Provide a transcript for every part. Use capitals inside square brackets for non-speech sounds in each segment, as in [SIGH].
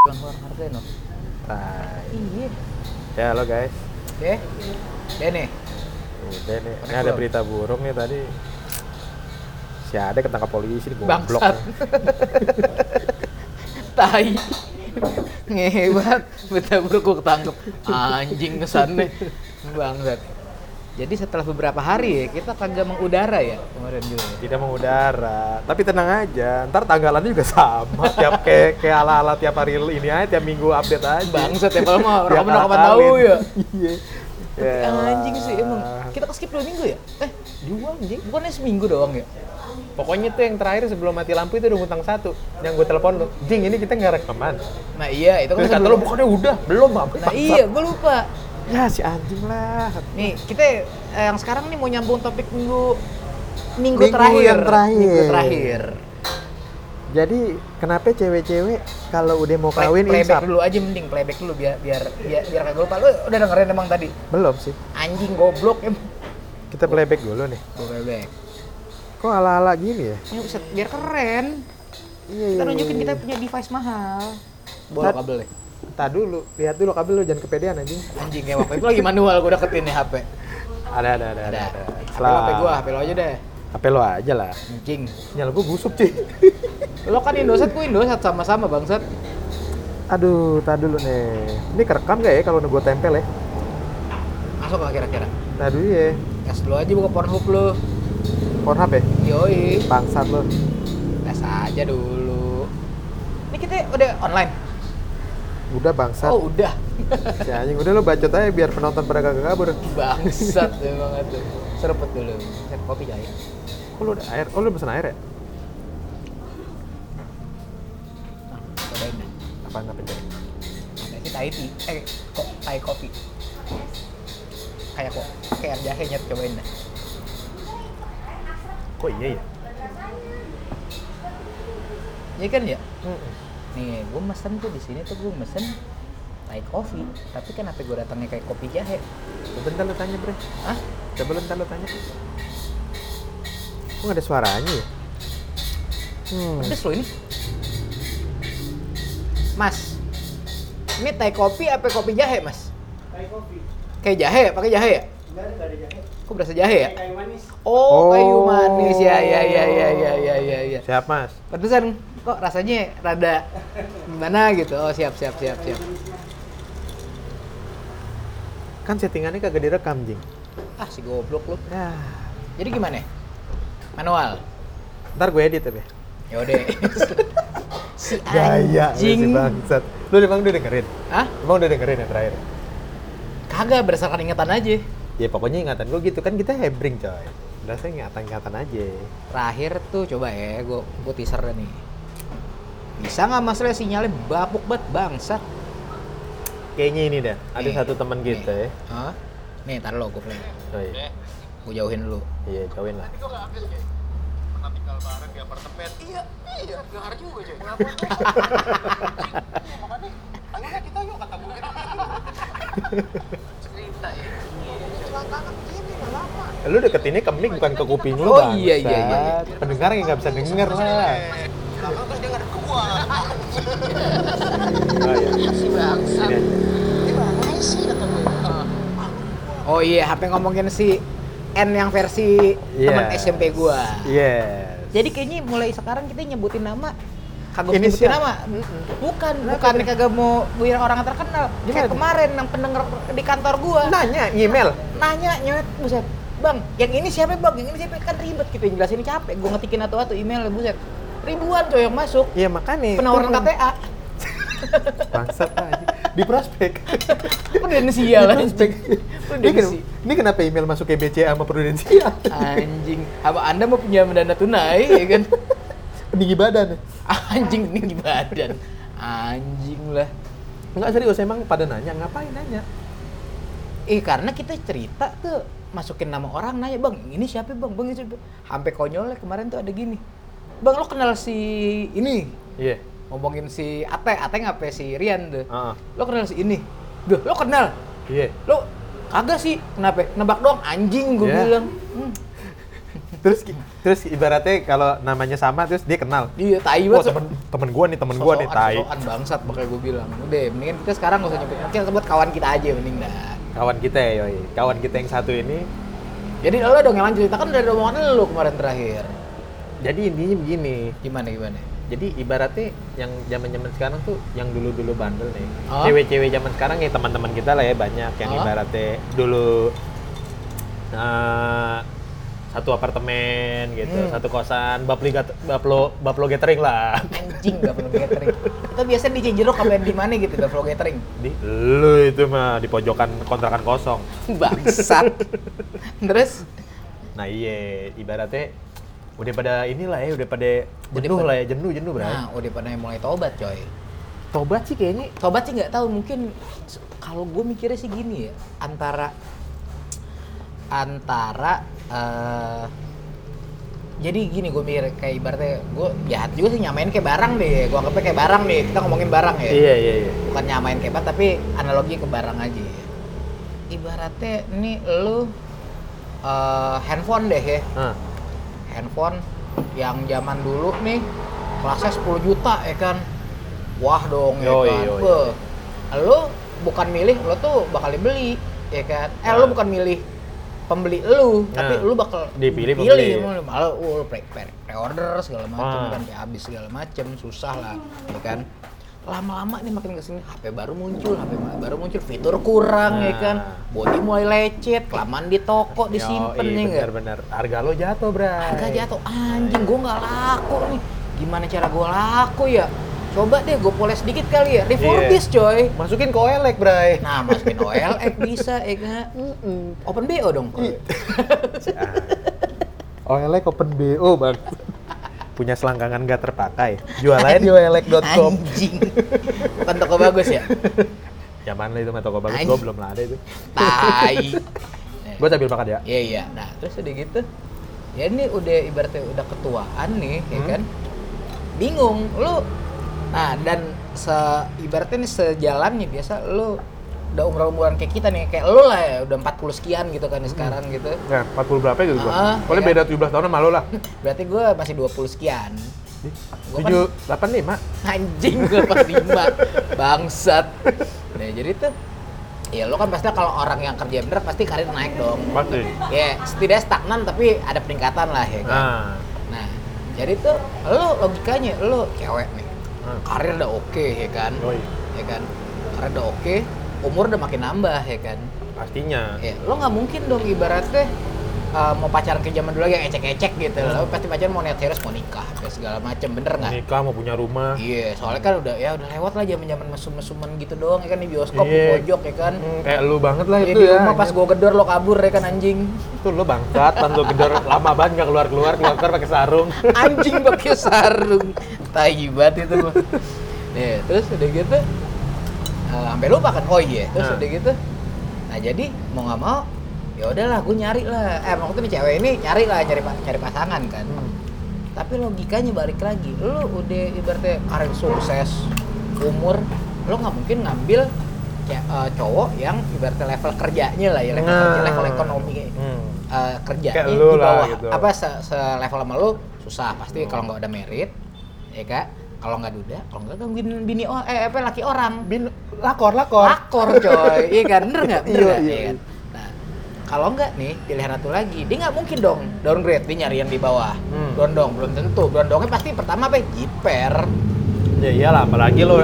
Bang. Iya. Ya halo guys. Oke. Dene. Udah nih. Ini ada berita buruk nih tadi. Si Ade ketangkap polisi di goblok. Bangsat. [LAUGHS] Tai. Ngebat. Betul buruk gue ketangkep. Anjing kesannya. Bangsat. Jadi setelah beberapa hari ya, kita kagak mengudara ya kemarin juga. ya. Tidak mengudara. Tapi tenang aja. Ntar tanggalannya juga sama. [LAUGHS] tiap kayak kayak ala-ala tiap hari ini aja, tiap minggu update aja. Bangsat ya, kalau [LAUGHS] Biar orang kapan tahu ya. Iya. Ya anjing sih emang. Kita ke skip dua minggu ya? Eh, dua anjing. Bukannya seminggu doang ya? Pokoknya tuh yang terakhir sebelum mati lampu itu udah ngutang satu. Yang gue telepon lo, Jing ini kita nggak rekaman. Nah iya, itu kan Terus kata lo, bukannya udah, belum apa? Nah iya, gue lupa. Ya si anjing lah. Nih, kita eh, yang sekarang nih mau nyambung topik minggu minggu, Minggu terakhir. yang terakhir. Minggu terakhir. Jadi kenapa cewek-cewek kalau udah mau Play- kawin playback insap? dulu aja mending playback dulu biar biar biar, biar kagak lupa. Lu udah dengerin emang tadi? Belum sih. Anjing goblok em. Kita playback dulu nih. Gue playback. Kok ala-ala gini ya? Ini buset, biar keren. Iya, Kita nunjukin kita punya device mahal. Bolok Tat- kabel deh. Tak dulu, lihat dulu kabel lu jangan kepedean anjing. Anjing kayak waktu itu lagi manual gue deketin nih HP. Ada ada ada Ada. ada. Lo HP gua, HP lo aja deh. HP lo aja lah. Anjing. Nyala gua busuk sih. Lo kan Indosat, gue Indosat sama-sama bangsat. Aduh, tak dulu nih. Ini kerekam gak ya kalau gua tempel ya? Masuk gak kira-kira? Tak dulu ya. Tes dulu aja buka Pornhub lo. Pornhub ya? Yoi. Bangsat lo. Tes aja dulu. Ini kita udah online. Udah bangsat. Oh udah. Si anjing udah lo bacot aja biar penonton pada kagak kabur. Bangsat emang itu. Seruput dulu. Set kopi jahe. Oh, lu udah air? Oh, lu pesen air ya? Apa nggak pencet? Ada sih Thai tea. Eh, kok Thai kopi. Kayak kok kayak air jahe nyet cobain deh. Kok iya ya? Iya kan ya? Nih, gue mesen tuh di sini tuh gue mesen Thai coffee. Tapi kenapa gue datangnya kayak kopi jahe? Coba ntar lu tanya, Bre. Hah? Coba lu ntar lu tanya. Kok nggak ada suaranya ya? Hmm. Pedes loh ini. Mas, ini Thai kopi apa kopi jahe, Mas? Kayak kopi. Kayak jahe ya? Pakai jahe ya? Enggak ada, enggak ada jahe. Kok berasa jahe ya? Kayak manis. Oh, Oh. kayu manis ya, ya, ya, ya, ya, ya, ya, ya. Siap, Mas. Pantesan kok rasanya rada gimana gitu. Oh, siap, siap, siap, siap. Kan settingannya kagak direkam, Jing. Ah, si goblok lu. Ya. Jadi gimana? Manual. Ntar gue edit ya, Be. Yaudah. [LAUGHS] si Gaya, lu si anjing. bangsat. Lu emang udah dengerin? Hah? Emang udah dengerin yang terakhir? Kagak berdasarkan ingatan aja. Ya pokoknya ingatan gue gitu kan kita hebring coy. Rasanya ingatan-ingatan aja. Terakhir tuh coba ya, gue gue teaser nih. Bisa nggak masalah sinyalnya bapuk banget bangsat. Kayaknya ini dah. Ada Nih, satu teman nih. kita ya. Hah? Nih, tar lo gue play. Oh iya. Gue jauhin dulu. Iya, jauhin lah. Iya, iya, dengar juga, Coy. [LAUGHS] Makanya, ayolah kita yuk kata gue. Cerita ya. Nggak lama. Lu deketinnya ke mic bukan ke kuping lu, Oh, iya, iya, iya, iya. bangsat. Pendengar yang nggak bisa denger lah. Terus ke gua. Oh iya. Si. Ini aja. Gimana sih kata? Oh iya, HP ngomongin si N yang versi teman Yes. SMP gua. Yes. Jadi kayaknya mulai sekarang kita nyebutin nama kagak nyebutin Inisial. nama. Bukan, bukan kagak mau biar orang terkenal. Kayak Gimana? kemarin yang pendengar di kantor gua. Nanya, email. nanya nyet buset bang yang ini siapa bang yang ini siapa kan ribet gitu yang jelasin capek gue ngetikin atu-atu email buset ribuan coy yang masuk Iya makanya. penawaran Turun. KTA [LAUGHS] Bangsat aja. Di prospek. prudensial Di anjing Ini, ken- ini kenapa email masuk ke BCA sama Prudensial? anjing apa anda mau punya dana tunai ya kan Peninggi badan. anjing ini di badan anjing lah Enggak serius, emang pada nanya, ngapain nanya? eh karena kita cerita tuh masukin nama orang nanya bang ini siapa bang bang ini siapa sampai konyolnya kemarin tuh ada gini bang lo kenal si ini Iya. ngomongin si Ate, Ate ngapain si Rian tuh. Heeh. Lo kenal si ini? Duh, lo kenal? Iya. Lo kagak sih? Kenapa? Nebak doang anjing gue Ya. bilang. Hmm. [LAUGHS] terus terus ibaratnya kalau namanya sama terus dia kenal. Iya, tai banget. temen temen gua nih, temen gua nih tai. sosokan bangsat makanya gue bilang. Udah, mendingan kita sekarang gak usah nyebut. Mungkin sebut kawan kita aja mending dah. Kawan kita ya, yoi. Kawan kita yang satu ini. Jadi lo dong yang lanjut. Kita kan ada omongan lo kemarin terakhir. Jadi intinya begini. Gimana gimana? Jadi ibaratnya yang zaman-zaman sekarang tuh yang dulu-dulu bandel nih. Oh. Cewek-cewek zaman sekarang ya teman-teman kita lah ya banyak yang Oh. ibaratnya dulu eh, satu apartemen gitu, Hmm. satu kosan, bapli gat- baplo baplo gathering lah. Anjing perlu gathering. Itu biasanya di Cijeruk apa di mana gitu perlu gathering. Di lu itu mah di pojokan kontrakan kosong. Bangsat. [LAUGHS] Terus Nah iya, ibaratnya udah pada inilah ya, udah pada Udah jenuh pada- lah ya, jenuh jenuh bro. nah udah pada mulai tobat coy. Tobat sih kayaknya Tobat sih nggak tahu mungkin kalau gue mikirnya sih gini ya antara antara eh, jadi gini gue mikir kayak ibaratnya gue jahat juga sih nyamain kayak barang deh gue anggapnya kayak barang deh kita ngomongin barang ya Iya iya iya. bukan nyamain kayak barang tapi analogi ke barang aja ya. ibaratnya ini lu eh, handphone deh ya Hah. handphone yang zaman dulu nih kelasnya 10 juta ya kan wah dong ya Yoi, kan yoi, lu bukan milih lu tuh bakal dibeli ya kan eh lu Nah. bukan milih pembeli lu tapi Nah, lu bakal dipilih pilih pembeli. malah uh, pre, pre, order segala macem Ah. kan kayak habis segala macem susah lah ya kan lama-lama nih makin ke sini HP baru muncul HP baru muncul fitur kurang ya Nah. kan body mulai lecet kelamaan di toko disimpen Yoi, nih nggak bener-bener. Harga lo jatuh, Bray. harga jatuh anjing gue nggak laku nih gimana cara gue laku ya coba deh gue poles dikit kali ya refurbish Iya. coy Masukin ke OLX, Bray. nah masukin OLX [LAUGHS] bisa ya kan open BO dong kalau [LAUGHS] OLX open BO, Bang. Punya selangkangan nggak terpakai. Jual aja di olx.com. anjing bukan toko bagus ya Zaman lah itu mah toko bagus, gua belum lah ada itu. tai [LAUGHS] Gua sambil makan ya. Iya iya. Nah terus udah gitu, ya ini udah ibaratnya udah ketuaan nih, ya Hmm. kan? Bingung, lu. Nah dan se ibaratnya nih sejalannya biasa lu udah umur umuran kayak kita nih, kayak lu lah ya, udah 40 sekian gitu kan nih sekarang gitu. Ya, 40 berapa gitu gua? Ah, Boleh iya. beda 17 tahun sama lo lah. [LAUGHS] Berarti gue masih 20 sekian. Gua kan- 7 85. Anjing gue pas lima [LAUGHS] bangsat. Nah jadi tuh, ya lu kan pasti kalau orang yang kerja bener pasti karir naik dong. Pasti. Ya setidaknya stagnan tapi ada peningkatan lah ya kan. Nah. Nah, jadi tuh lo logikanya lo cewek nih, Hmm. karir udah oke ya kan, Yoi. ya kan, karir udah oke, umur udah makin nambah ya kan, Pastinya. ya lo nggak mungkin dong ibaratnya uh, mau pacaran ke zaman dulu yang ecek-ecek gitu, lo pasti pacaran mau niat serius mau nikah, kayak segala macem bener nggak? Nikah mau punya rumah. Iya, soalnya kan udah ya udah lewat lah zaman zaman mesum-mesuman gitu doang ya kan di bioskop di Iya. pojok ya kan. Hmm, kayak lu banget lah Ya, itu di ya. rumah pas gua gedor lo kabur ya kan anjing. Tuh lu bangsat, pas lu gedor lama banget nggak keluar-keluar, keluar pakai sarung. [LAUGHS] anjing pakai sarung tai banget itu mah [LAUGHS] Nih, terus udah gitu eh, sampai lupa kan oh iya terus Nah. udah gitu nah jadi mau nggak mau ya udahlah gue nyari lah eh maksudnya nih cewek ini nyari lah nyari pa- cari pasangan kan tapi logikanya balik lagi lu udah ibaratnya karir sukses umur lu nggak mungkin ngambil kayak eh, cowok yang ibaratnya level kerjanya lah ya level kerja Nah. level ekonomi Hmm. uh, kerjanya Kayak di bawah gitu. apa se, level sama lu susah pasti kalau nggak ada merit ya kak? Kalau nggak duda kalau nggak gangguin bini oh, eh apa laki orang. Bin lakor lakor. lakor coy. Iya kan? Bener nggak? Bener Iya, iya, Iya kan? nah kalau nggak nih pilihan satu lagi. Dia nggak mungkin dong downgrade. Dia nyari yang di bawah. Hmm. dondong belum tentu. Dondongnya pasti pertama apa? Jiper. Ya iyalah, apalagi lu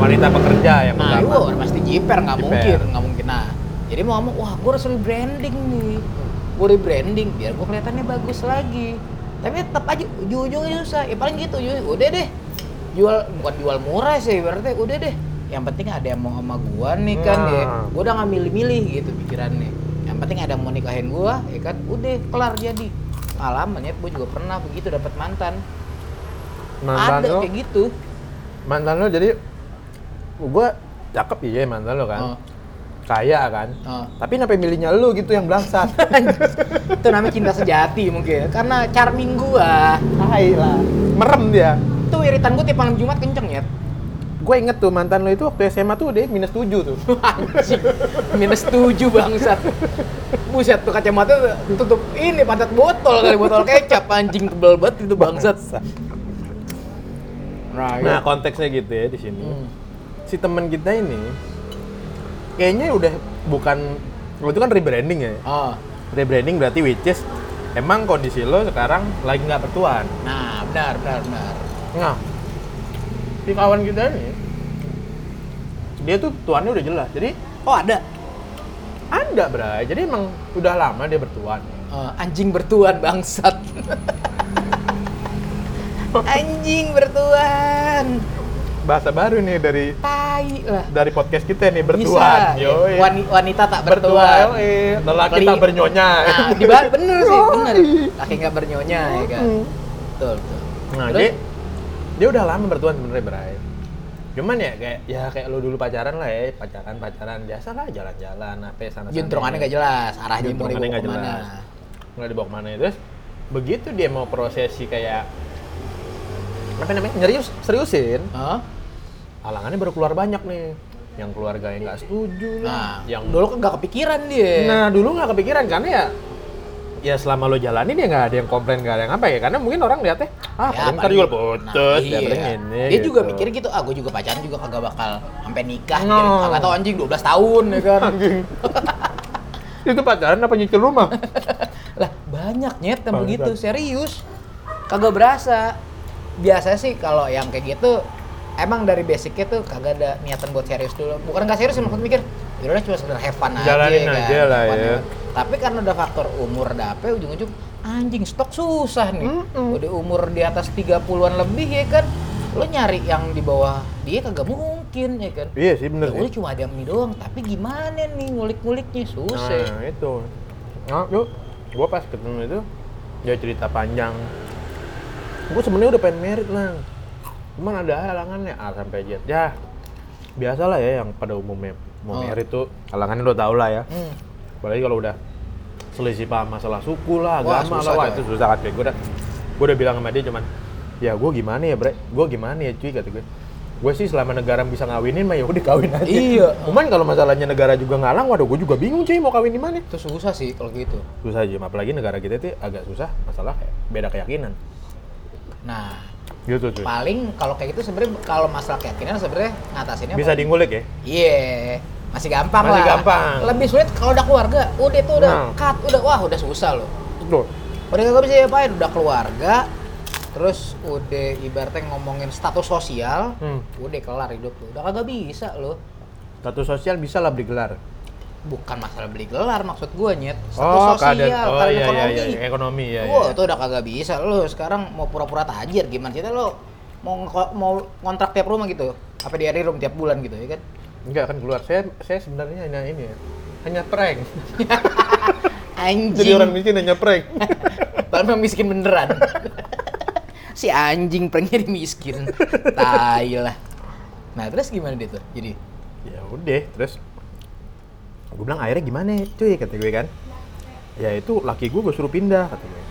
wanita pekerja yang nah pertama. itu masih jiper. Nggak mungkin nggak mungkin. Nah jadi mau ngomong wah gue harus rebranding nih. Gue rebranding biar gue kelihatannya bagus lagi tapi tetap aja ujung-ujungnya susah. Ya paling gitu ujung udah deh. Jual bukan jual murah sih berarti udah deh. Yang penting ada yang mau sama gua nih kan Nah. ya. Gua udah nggak milih-milih gitu pikirannya. Yang penting ada yang mau nikahin gua ya kan. Udah kelar jadi. Pengalaman ya gua juga pernah begitu dapat mantan. Mantan ada lo, kayak gitu. Mantan lo jadi gua cakep iya mantan lo kan. Oh. Kaya kan. Oh. Tapi kenapa milihnya lu gitu yang bangsat? [LAUGHS] itu namanya cinta sejati mungkin karena charming gua Tai lah. Merem dia. tuh iritan gua tiap malam Jumat kenceng ya gue inget tuh mantan lo itu waktu SMA tuh dia minus 7 tuh. [LAUGHS] Minus 7 bangsat. Buset tuh kacamata tutup ini pantat botol kali botol kecap anjing tebel banget itu bangsat. Nah, Nah konteksnya gitu ya di sini. Hmm. Si teman kita ini kayaknya udah bukan lo itu kan rebranding ya. Oh. Rebranding berarti which is emang kondisi lo sekarang lagi nggak bertuan. Nah, benar benar benar. Nah, si kawan kita ini dia tuh tuannya udah jelas. Jadi Oh, ada. ada bray. Jadi emang udah lama dia bertuan. Eh, anjing bertuan bangsat. [LAUGHS] anjing bertuan. Bahasa baru nih dari Tai lah. dari podcast kita nih bertuan. Bisa. Yoi. Wani- wanita tak bertuan. bertuan. Lelaki tak bernyonya. Nah, bener sih, bener. Laki nggak bernyonya ya kan. Betul, betul. Nah, Terus? dia, dia udah lama bertuan sebenarnya, Bray. Cuman ya kayak ya kayak lo dulu pacaran lah ya, pacaran pacaran biasa lah jalan-jalan apa sana sana. Juntrungannya nggak jelas, arahnya mau dibawa ke mana. jelas. Nggak dibawa ke mana terus begitu dia mau prosesi kayak apa namanya serius seriusin Hah? Halangannya baru keluar banyak nih yang keluarga yang nggak setuju Nah, yang dulu kan nggak kepikiran dia. Nah dulu nggak kepikiran karena ya ya selama lo jalanin ya nggak ada yang komplain nggak ada yang apa ya karena mungkin orang lihatnya ah Ya, paling ntar juga nah, putus iya. ya paling ini Dia juga gitu. mikir gitu, ah gue juga pacaran juga kagak bakal sampai nikah. No. No. Kagak tau anjing 12 tahun ya kan. Anjing. [LAUGHS] itu pacaran apa nyicil rumah [LAUGHS] lah banyak nyet yang begitu, serius. Kagak berasa. Biasa sih kalau yang kayak gitu emang dari basicnya tuh kagak ada niatan buat serius dulu. Bukan nggak serius sih maksud mikir, ya udah cuma sekedar have fun aja Jalanin kan. aja lah fun ya. Tapi karena udah faktor umur dape ujung-ujung anjing stok susah nih. Mm-mm. Udah umur di atas 30-an lebih ya kan. Lo nyari yang di bawah dia kagak mungkin ya kan. iya sih bener Ya sih udah cuma ada mie doang, tapi gimana nih ngulik-nguliknya susah. nah itu nah yuk gua pas ketemu itu dia cerita panjang gua sebenarnya udah pengen merit lah cuman ada halangannya A sampai Z. Ya biasalah ya yang pada umumnya. Mau Oh. merit tuh halangannya udah tau lah ya. Hmm. apalagi kalau udah selisih paham masalah suku lah, Wah, agama lah, wah itu susah kan gue udah gue udah bilang sama dia cuman ya gue gimana ya bre? Gue gimana ya cuy kata gue gue sih selama negara bisa ngawinin mah ya udah kawin aja. Iya. cuman kalau masalahnya negara juga ngalang waduh gue juga bingung cuy mau kawin di mana. Itu susah sih kalau gitu. susah aja apalagi negara kita itu agak susah masalah kayak beda keyakinan. Nah, gitu cuy paling kalau kayak gitu sebenarnya kalau masalah keyakinan sebenarnya ngatasinnya bisa paling- diingulik ya Iya, masih gampang Masih lah. gampang. Lebih sulit kalau udah keluarga, udah tuh udah Nah. cut, udah wah udah susah loh. Tuh. Udah kagak bisa diapain, udah keluarga, terus udah ibaratnya ngomongin status sosial, Hmm. udah kelar hidup lu. Udah kagak bisa loh. status sosial bisa lah bergelar Bukan masalah beli gelar maksud gua nyet. Status oh sosial, keadaan oh keadaan iya iya ekonomi. iya ekonomi ya, Wah, iya. itu udah kagak bisa. Lu sekarang mau pura-pura tajir gimana sih lo? Mau mau kontrak tiap rumah gitu. Apa di room tiap bulan gitu ya kan? enggak kan keluar saya saya sebenarnya hanya ini ya hanya prank [LAUGHS] Anjing. jadi orang miskin hanya prank [LAUGHS] Padahal miskin beneran. [LAUGHS] si anjing prank jadi miskin. Tai lah. Nah, terus gimana dia tuh? Jadi ya udah terus gue bilang akhirnya gimana cuy? kata gue kan. Ya itu laki gue gue suruh pindah kata gue.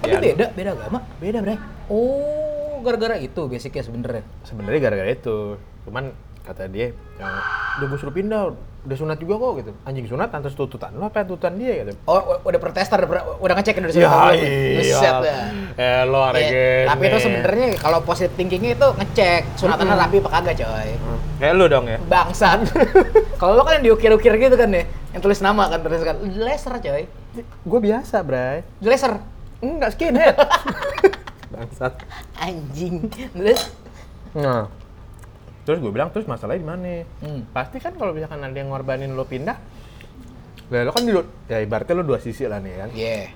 Tapi Ya, beda, beda agama. beda bre. Oh, gara-gara itu basicnya sebenernya. sebenarnya gara-gara itu. Cuman kata dia yang udah gue suruh pindah udah sunat juga kok gitu. Anjing sunat atas tuntutan lo apa tuntutan dia gitu? Oh, udah protester, udah, udah ngecek dari ya sana. iya. dah. eh lo tapi itu sebenarnya kalau positive thinkingnya itu ngecek. Sunatannya Mm-mm. rapi apa kagak coy? Kayak lo dong ya? Bangsat. [LAUGHS] Kalau lo kan yang diukir-ukir gitu kan ya? Yang tulis nama kan tulis kan. Laser coy. Gue biasa bray. Laser. Enggak skinhead. [LAUGHS] Bangsat. Anjing. Terus Nah, terus gue bilang terus masalahnya di mana? Hmm. Pasti kan kalau misalkan ada yang ngorbanin lo pindah, lah lo kan di ya ibaratnya lo dua sisi lah nih kan. yeah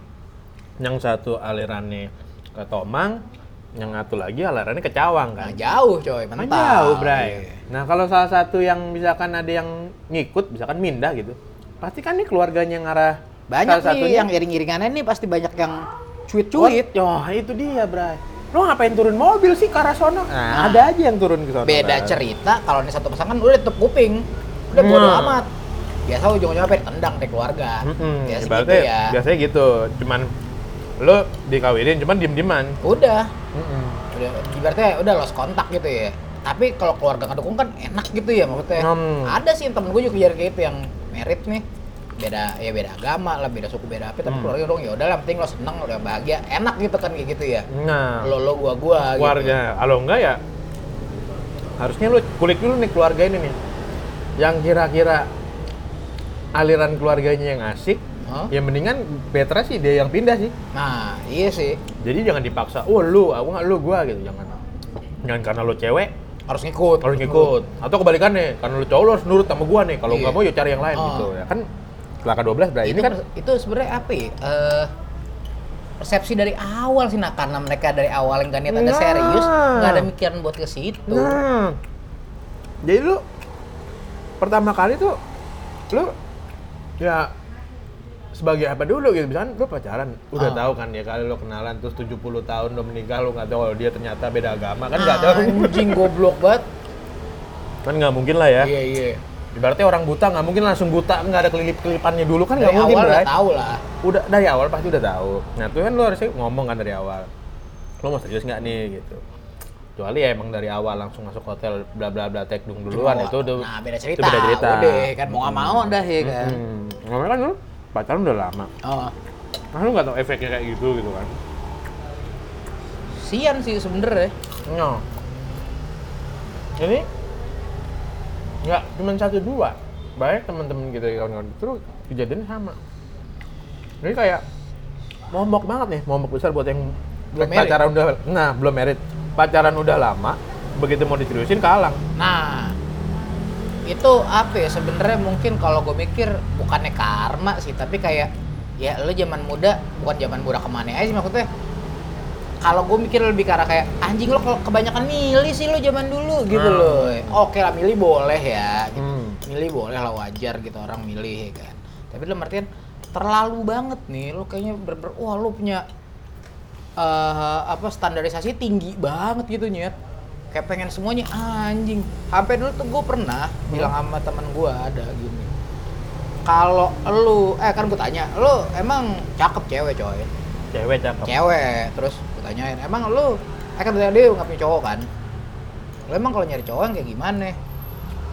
Yang satu alirannya ke Tomang, yang satu lagi alirannya ke Cawang nah, kan. jauh coy Kan mantap jauh, Bray. Iya. Nah, kalau salah satu yang misalkan ada yang ngikut, misalkan mindah gitu, pasti kan nih keluarganya yang arah banyak salah nih yang iring-iringannya nih pasti banyak yang cuit-cuit Oh, itu dia, Bray. Lo ngapain turun mobil sih ke arah sono? Nah, ada aja yang turun ke sono. beda Bray. cerita kalau nih satu pasangan udah tutup kuping. Udah bodo Nah. amat. Biasa ujung-ujungnya apa? Tendang deh keluarga. Mm-mm, biasa gitu ya. biasanya gitu. Cuman lo dikawinin cuman diem dieman udah udah ibaratnya udah lost kontak gitu ya. Tapi kalau keluarga nggak dukung kan enak gitu ya maksudnya. Hmm. ada sih temen gue juga kejadian kayak gitu yang merit nih beda ya beda agama lah beda suku beda apa tapi Hmm. keluarga dong ya udah lah penting lo seneng lo bahagia enak gitu kan kayak gitu ya Nah, lo lo gua gua gitu. keluarga. Kalau enggak ya harusnya lu kulik dulu nih keluarga ini nih. Yang kira-kira aliran keluarganya yang asik, Hah? ya mendingan Petra sih dia yang pindah sih. nah iya sih Jadi jangan dipaksa, oh lu, aku nggak lu gua gitu, jangan. Jangan karena lu cewek harus ngikut harus ngikut. Atau kebalikannya, karena lu cowok lu harus nurut sama gua nih. Kalau Iya. nggak mau ya cari yang lain Oh. gitu ya kan. Kelaka 12 berarti itu ini kan itu sebenarnya apa ya? Eh, persepsi dari awal sih nah karena mereka dari awal nggak niat ada Nah. serius nggak ada mikiran buat ke situ. Nah, jadi lu pertama kali tuh lu ya sebagai apa dulu gitu. Misalkan lu pacaran udah Ah. tahu kan ya kali lu kenalan terus 70 tahun lu menikah lu nggak tahu kalau dia ternyata beda agama kan nggak tahu. anjing goblok banget. Kan nggak mungkin lah ya. Iya iya ibaratnya orang buta nggak mungkin langsung buta nggak ada kelilip kelipannya dulu kan nggak mungkin awal udah tahu lah. Udah dari awal pasti udah tahu. Nah itu kan lu harusnya ngomong kan dari awal. Lu mau serius nggak nih gitu. Kecuali ya emang dari awal langsung masuk hotel bla bla bla tekdung duluan Oh, itu udah nah beda cerita. itu beda cerita. Udah kan mau nggak mau dah ya kan. Hmm. Ngomongnya kan lu pacaran udah lama. oh. Nah, lu nggak tahu efeknya kayak gitu gitu kan. sian sih sebenernya. No. Ini nggak cuma satu dua. Banyak teman-teman kita kawan-kawan itu kejadiannya sama. Ini kayak momok banget nih, momok besar buat yang Belum married. pacaran udah nah belum merit pacaran udah lama begitu mau diseriusin kalang nah itu apa ya sebenarnya mungkin kalau gue mikir bukannya karma sih tapi kayak ya lo zaman muda bukan zaman budak ke mana aja sih maksudnya kalau gue mikir lebih ke arah kayak anjing lo kalau kebanyakan milih sih lo zaman dulu gitu Hmm. loh. Oke lah milih boleh ya. Gitu. Hmm. milih boleh lah wajar gitu orang milih ya kan. Tapi lo artian terlalu banget nih lo kayaknya ber, ber- wah lo punya eh apa standarisasi tinggi banget gitu nyet. Kayak pengen semuanya anjing. Sampai dulu tuh gue pernah bilang sama teman gue ada gini. Kalau lu eh kan gue tanya lu emang cakep cewek coy? Cewek cakep. Cewek terus tanyain emang lu eh kan tanya dia nggak punya cowok kan? Lu emang kalau nyari cowok yang kayak gimana?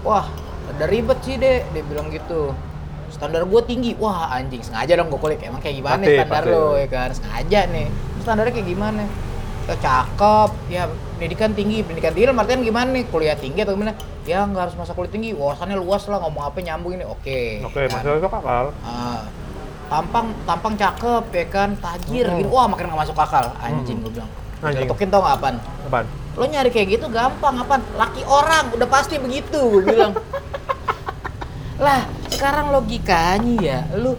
Wah ada ribet sih deh dia bilang gitu. Standar gue tinggi. Wah anjing sengaja dong gue kulik emang kayak gimana Pasti, standar pasti. lo ya kan? Sengaja nih. Standarnya kayak gimana? Ya cakep ya pendidikan tinggi. Pendidikan tinggi dalam artian gimana nih? Kuliah tinggi atau gimana? Ya nggak harus masa kuliah tinggi. Wawasannya luas lah ngomong apa nyambung ini. Oke. Oke kan? masalah itu kakak Ah, tampang tampang cakep ya kan? Tajir Mm-mm. gitu. Wah makin nggak masuk akal. Anjing gue bilang. Anjing. Tokin tau nggak apaan? Apaan? Lo nyari kayak gitu gampang apaan? Laki orang udah pasti begitu gue bilang. [LAUGHS] Lah sekarang logikanya ya lu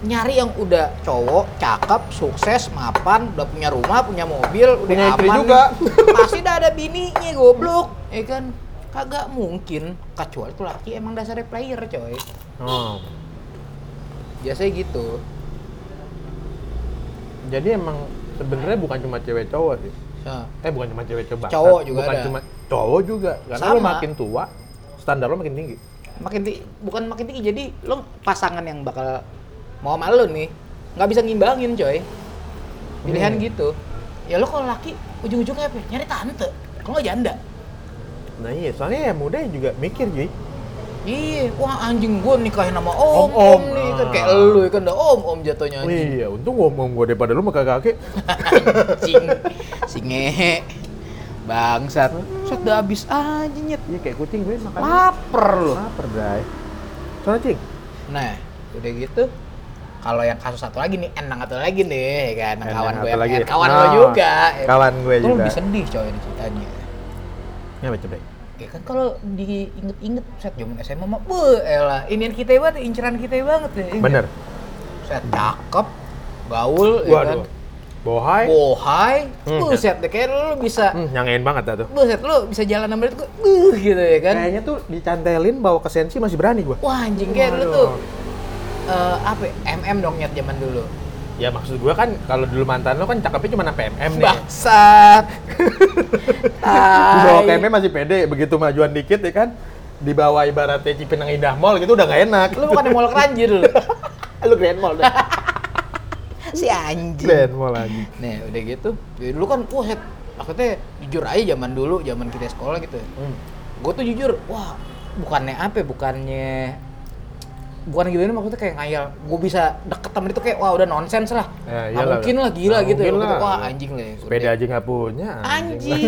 nyari yang udah cowok cakep sukses mapan udah punya rumah punya mobil udah Punya aman. istri juga. [LAUGHS] pasti udah ada bininya goblok. Ya kan? Kagak mungkin. Kecuali tuh laki emang dasarnya player coy. Oh biasanya gitu. Jadi emang sebenarnya bukan cuma cewek cowok sih. Nah, eh bukan cuma cewek cowok Cowok juga bukan ada. cuma cowok juga. Karena lo Sama. makin tua standar lo makin tinggi. Makin tinggi, bukan makin tinggi jadi lo pasangan yang bakal mau sama lo nih nggak bisa ngimbangin coy. Pilihan Hmm. gitu. Ya lo kalau laki ujung-ujungnya apa? Nyari tante. Kalau nggak janda. Nah iya soalnya ya muda juga mikir Ji iya wah anjing gue nikahin sama om om, Om-om. nih kan Ah. kayak lu kan udah om om jatuhnya anjing iya untung ngomong gue daripada lu sama kakak [LAUGHS] anjing si ngehe bangsat set udah habis aja nyet iya kayak kucing gue makan lapar lo lapar bray soalnya cing Nah, udah gitu kalau yang kasus satu lagi nih, enang satu lagi nih, kan Enang kawan gue, satu lagi. kawan Nah, lo juga. ya. kawan gue juga. lebih sedih coy ini ceritanya. ya baca baik Ya kan kalau diinget-inget set zaman SMA mah, wah elah, inian kita banget, inceran kita banget ya. iya bener? Set cakep, gaul, ya kan. waduh bohai Bohai, Hmm. buset deh, kayak lu bisa, hmm, nyangein banget dah tuh buset lu bisa jalan sama dia tuh, uh, gitu ya kan. kayaknya tuh dicantelin bawa ke sensi masih berani gue Wah anjing, kayak lu tuh, eh, apa ya, MM dong nyet zaman dulu. Ya maksud gue kan kalau dulu mantan lo kan cakepnya cuma sampai MM nih Bangsat. [LAUGHS] bawah Tai. KM masih pede begitu majuan dikit ya kan di bawah ibaratnya Cipinang Indah Mall gitu udah gak enak Lu bukan di mall keranji dulu. [LAUGHS] lu Grand Mall dah [LAUGHS] si anjing. Grand Mall lagi Nih, udah gitu. Ya, dulu kan wah maksudnya jujur aja zaman dulu zaman kita sekolah gitu Hmm. gue tuh jujur wah bukannya apa ya, bukannya bukan gimana maksudnya kayak ngayal gue bisa deket sama itu kayak wah udah nonsens lah Ya, iyalah. mungkin lah gila Nggak gitu tuh, lah. wah anjing lah Sepeda aja nggak punya. anjing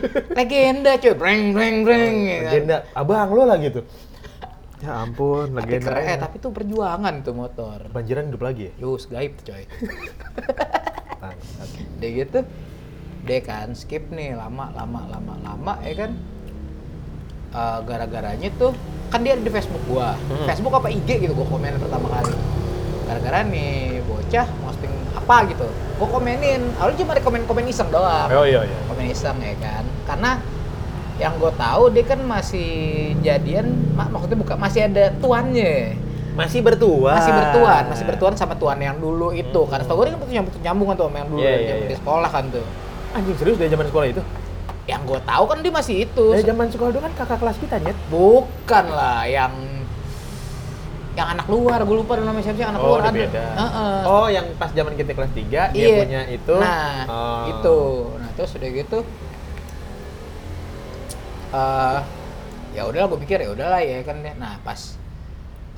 [LAUGHS] legenda coy breng breng breng ya kan. Legenda. Abang lo lah gitu. Ya ampun, tapi legenda. keren eh, tapi tuh perjuangan tuh motor Banjiran hidup lagi ya? Yus gaib tuh coy. [LAUGHS] Udah gitu deh kan skip nih lama lama lama lama ya kan Eh, gara-garanya tuh kan dia ada di Facebook gua Hmm. Facebook apa IG gitu gua komen pertama kali gara-gara nih bocah posting apa gitu gua komenin awalnya cuma ada komen-komen iseng doang Oh iya iya. komen iseng ya kan karena yang gue tahu dia kan masih jadian mak maksudnya bukan masih ada tuannya Masih bertuan. masih bertuan masih bertuan sama tuan yang dulu itu kan setahu gue dia kan punya nyambung nyambungan tuh sama yang dulu yang iya, zaman di iya. sekolah kan tuh Anjing serius dari zaman sekolah itu? Yang gue tahu kan dia masih itu Dari zaman sekolah itu kan kakak kelas kita nyet. bukan lah yang yang anak luar gue lupa namanya siapa sih anak Oh, luar ada beda. Heeh. Oh, yang pas zaman kita kelas 3 dia Iya. punya itu. Nah, Oh. itu. Nah, terus udah gitu eh ya udahlah gue pikir ya udahlah ya kan ya. Nah, pas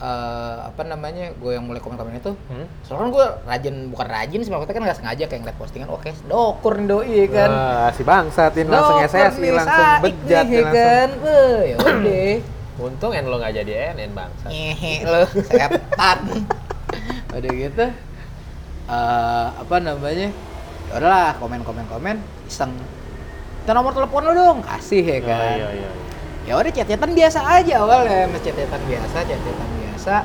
eh apa namanya? Gue yang mulai komen-komen itu Hmm? Soalnya kan gue rajin, bukan rajin sih, maksudnya kan nggak sengaja kayak ngeliat postingan, oke, dokur nih doi kan. Wah, si bangsatin langsung Dokur SSI nih, langsung bejat nih, ya langsung. kan. Beuh, ya [CLEARS THROAT] udah. Untung en lo nggak jadi NN bangsa. ngehe lo setan [LAUGHS] udah gitu eh apa namanya ya udahlah komen komen komen iseng kita nomor telepon lo dong kasih ya kan Oh, iya iya. ya udah chat-chatan biasa aja awalnya mas chat-chatan biasa chat-chatan biasa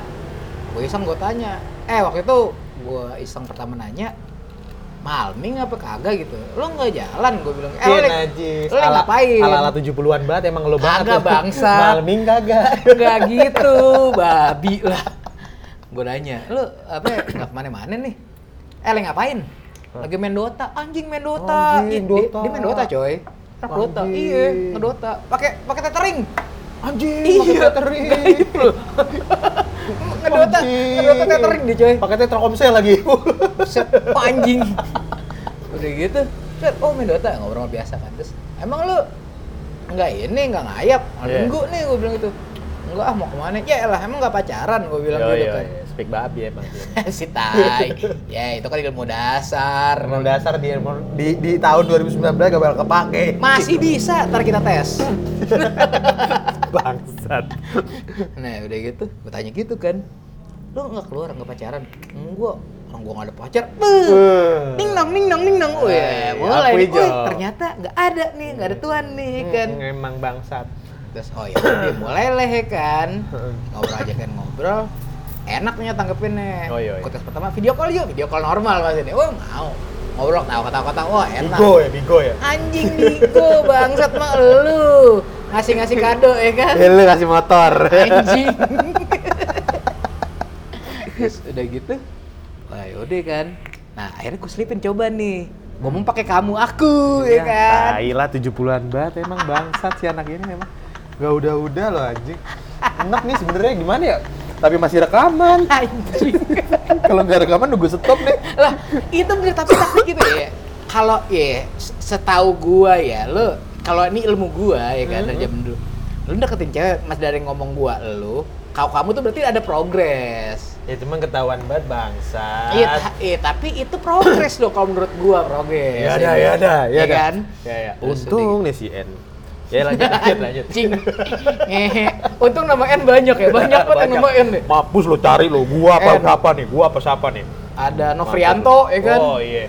gue iseng gue tanya eh waktu itu gue iseng pertama nanya malming apa kagak gitu lo nggak jalan gue bilang eh lo, najis. lo lagi ngapain Ala ala 70-an banget emang lo banget. Kagak, lu. bangsat. Malming kagak. Gak gitu, babi lah. Gue nanya, lu apa ya, nggak ke mana-mana nih? Eh, lagi ngapain? Lagi main Dota, anjing main Dota. Anjing, Ih, dia- Dota. Dia, main Dota, coy. Anak Dota, iya, ngedota. Pakai pakai tethering. Anjing, Iya, pakai tethering. [LAUGHS] ngedota, ngedota tethering dia, coy. Pakai Telkomsel lagi. Set, anjing. [LAUGHS] Udah gitu, set, oh main Dota, ngobrol biasa kan. Terus, emang lu enggak ini, enggak ngayap? Malam Iya. minggu nih, gue bilang gitu. Enggak ah, mau ke mana? Ya elah, emang enggak pacaran? Gue bilang Yo, gitu yo, kan. yo. Speak babi emang. [LAUGHS] si tai. ya, itu kan ilmu dasar. Emang dasar di, di di tahun 2019 gak bakal kepake. Masih bisa, ntar kita tes. [LAUGHS] Bangsat. nah, udah gitu, gue tanya gitu kan. Lu nggak keluar, nggak pacaran? Enggak, orang gua nggak ada pacar. Beuh. Ning nong, ning nong, ning nong. Wih, mulai. Wih, ternyata nggak ada nih, nggak ada tuan nih kan. Hmm, emang bangsat. Terus oh ya udah mulai ya kan. Ngobrol aja kan ngobrol. Enak nih tanggepinnya. Oh, iya, iya. Ikut tes pertama video call yuk, video call normal mas ini. Oh mau. Ngobrol tahu kata-kata, wah enak. Bigo ya, bigo ya. Anjing Bigo, bangsat mah lu. Ngasih-ngasih kado ya kan. Ya lu kasih motor. Anjing. Terus udah gitu. Wah yaudah kan. Nah akhirnya gue selipin coba nih. Gue mau pakai kamu aku ya kan. Tai lah 70-an banget emang bangsat si anak ini memang. Gak udah-udah loh anjing. Enak nih sebenarnya gimana ya? Tapi masih rekaman. Anjing. Kalau nggak rekaman nunggu stop nih. lah itu bener tapi tapi gitu ya kalau ya setahu gua ya lo kalau ini ilmu gua ya kan dari zaman dulu lu deketin cewek mas dari ngomong gua lu kau kamu tuh berarti ada progres Ya cuma ketahuan banget bangsat. iya ta- iya, tapi itu progres loh kalau menurut gua progres Ya ada, ya ada, ya ada. kan Ya ya. Untung nih si N. Ya lanjut, lanjut, lanjut. Cing. Ngehe. Untung nama N banyak ya, banyak banget yang nama N deh. Mampus lo cari lo, gua apa N. siapa nih? Gua apa siapa nih? Ada Novrianto, ya kan? Oh iya.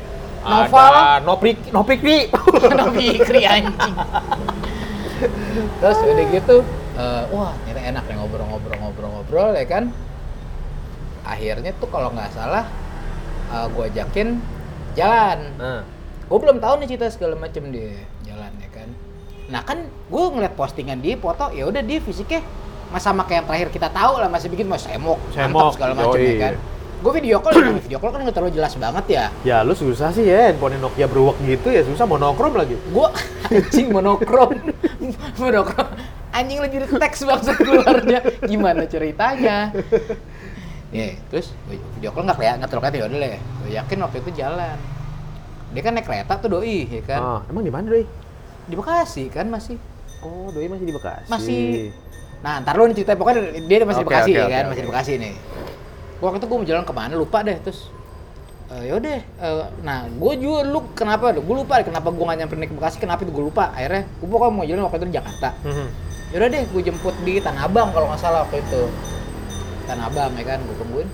Noval. Ada Noprik, Nopikri. [LAUGHS] Nopikri anjing. Terus udah gitu, eh, wah ternyata enak nih ngobrol-ngobrol-ngobrol-ngobrol ya kan. Akhirnya tuh kalau nggak salah, eh, gue ajakin jalan. Nah, Gue belum tahu nih cerita segala macem dia jalan ya kan. Nah kan gue ngeliat postingan dia foto, ya udah dia fisiknya mas sama kayak yang terakhir kita tahu lah masih bikin mas semok, Semok, mantap segala macem yoi. ya kan. Gue video call, [CLEARS THROAT] namanya video call kan nggak terlalu jelas banget ya. ya lu susah sih ya handphone Nokia beruak gitu ya susah monokrom lagi. Gue [LAUGHS] anjing monokrom, [LAUGHS] monokrom. Anjing lagi di teks bangsa keluarnya. Gimana ceritanya? Ya, terus gua video call nggak kelihatan, nggak terlalu kelihatan ya udah deh. Gue yakin waktu itu jalan. dia kan naik kereta tuh doi ya kan Ah, emang di mana, Doi? di Bekasi kan masih Oh, Doi masih di Bekasi. masih nah ntar lu nih cerita pokoknya dia masih di Oke, Bekasi oke, ya kan oke. masih di Bekasi nih waktu itu gue mau jalan ke mana lupa deh terus eh yaudah eh, nah gue juga lu kenapa gue lupa kenapa gue gak nyamperin ke Bekasi kenapa itu gue lupa. Akhirnya gue pokoknya mau jalan waktu itu di Jakarta. Mhm. yaudah deh gue jemput di Tanah Abang kalau nggak salah waktu itu. Tanah Abang ya kan gue tungguin.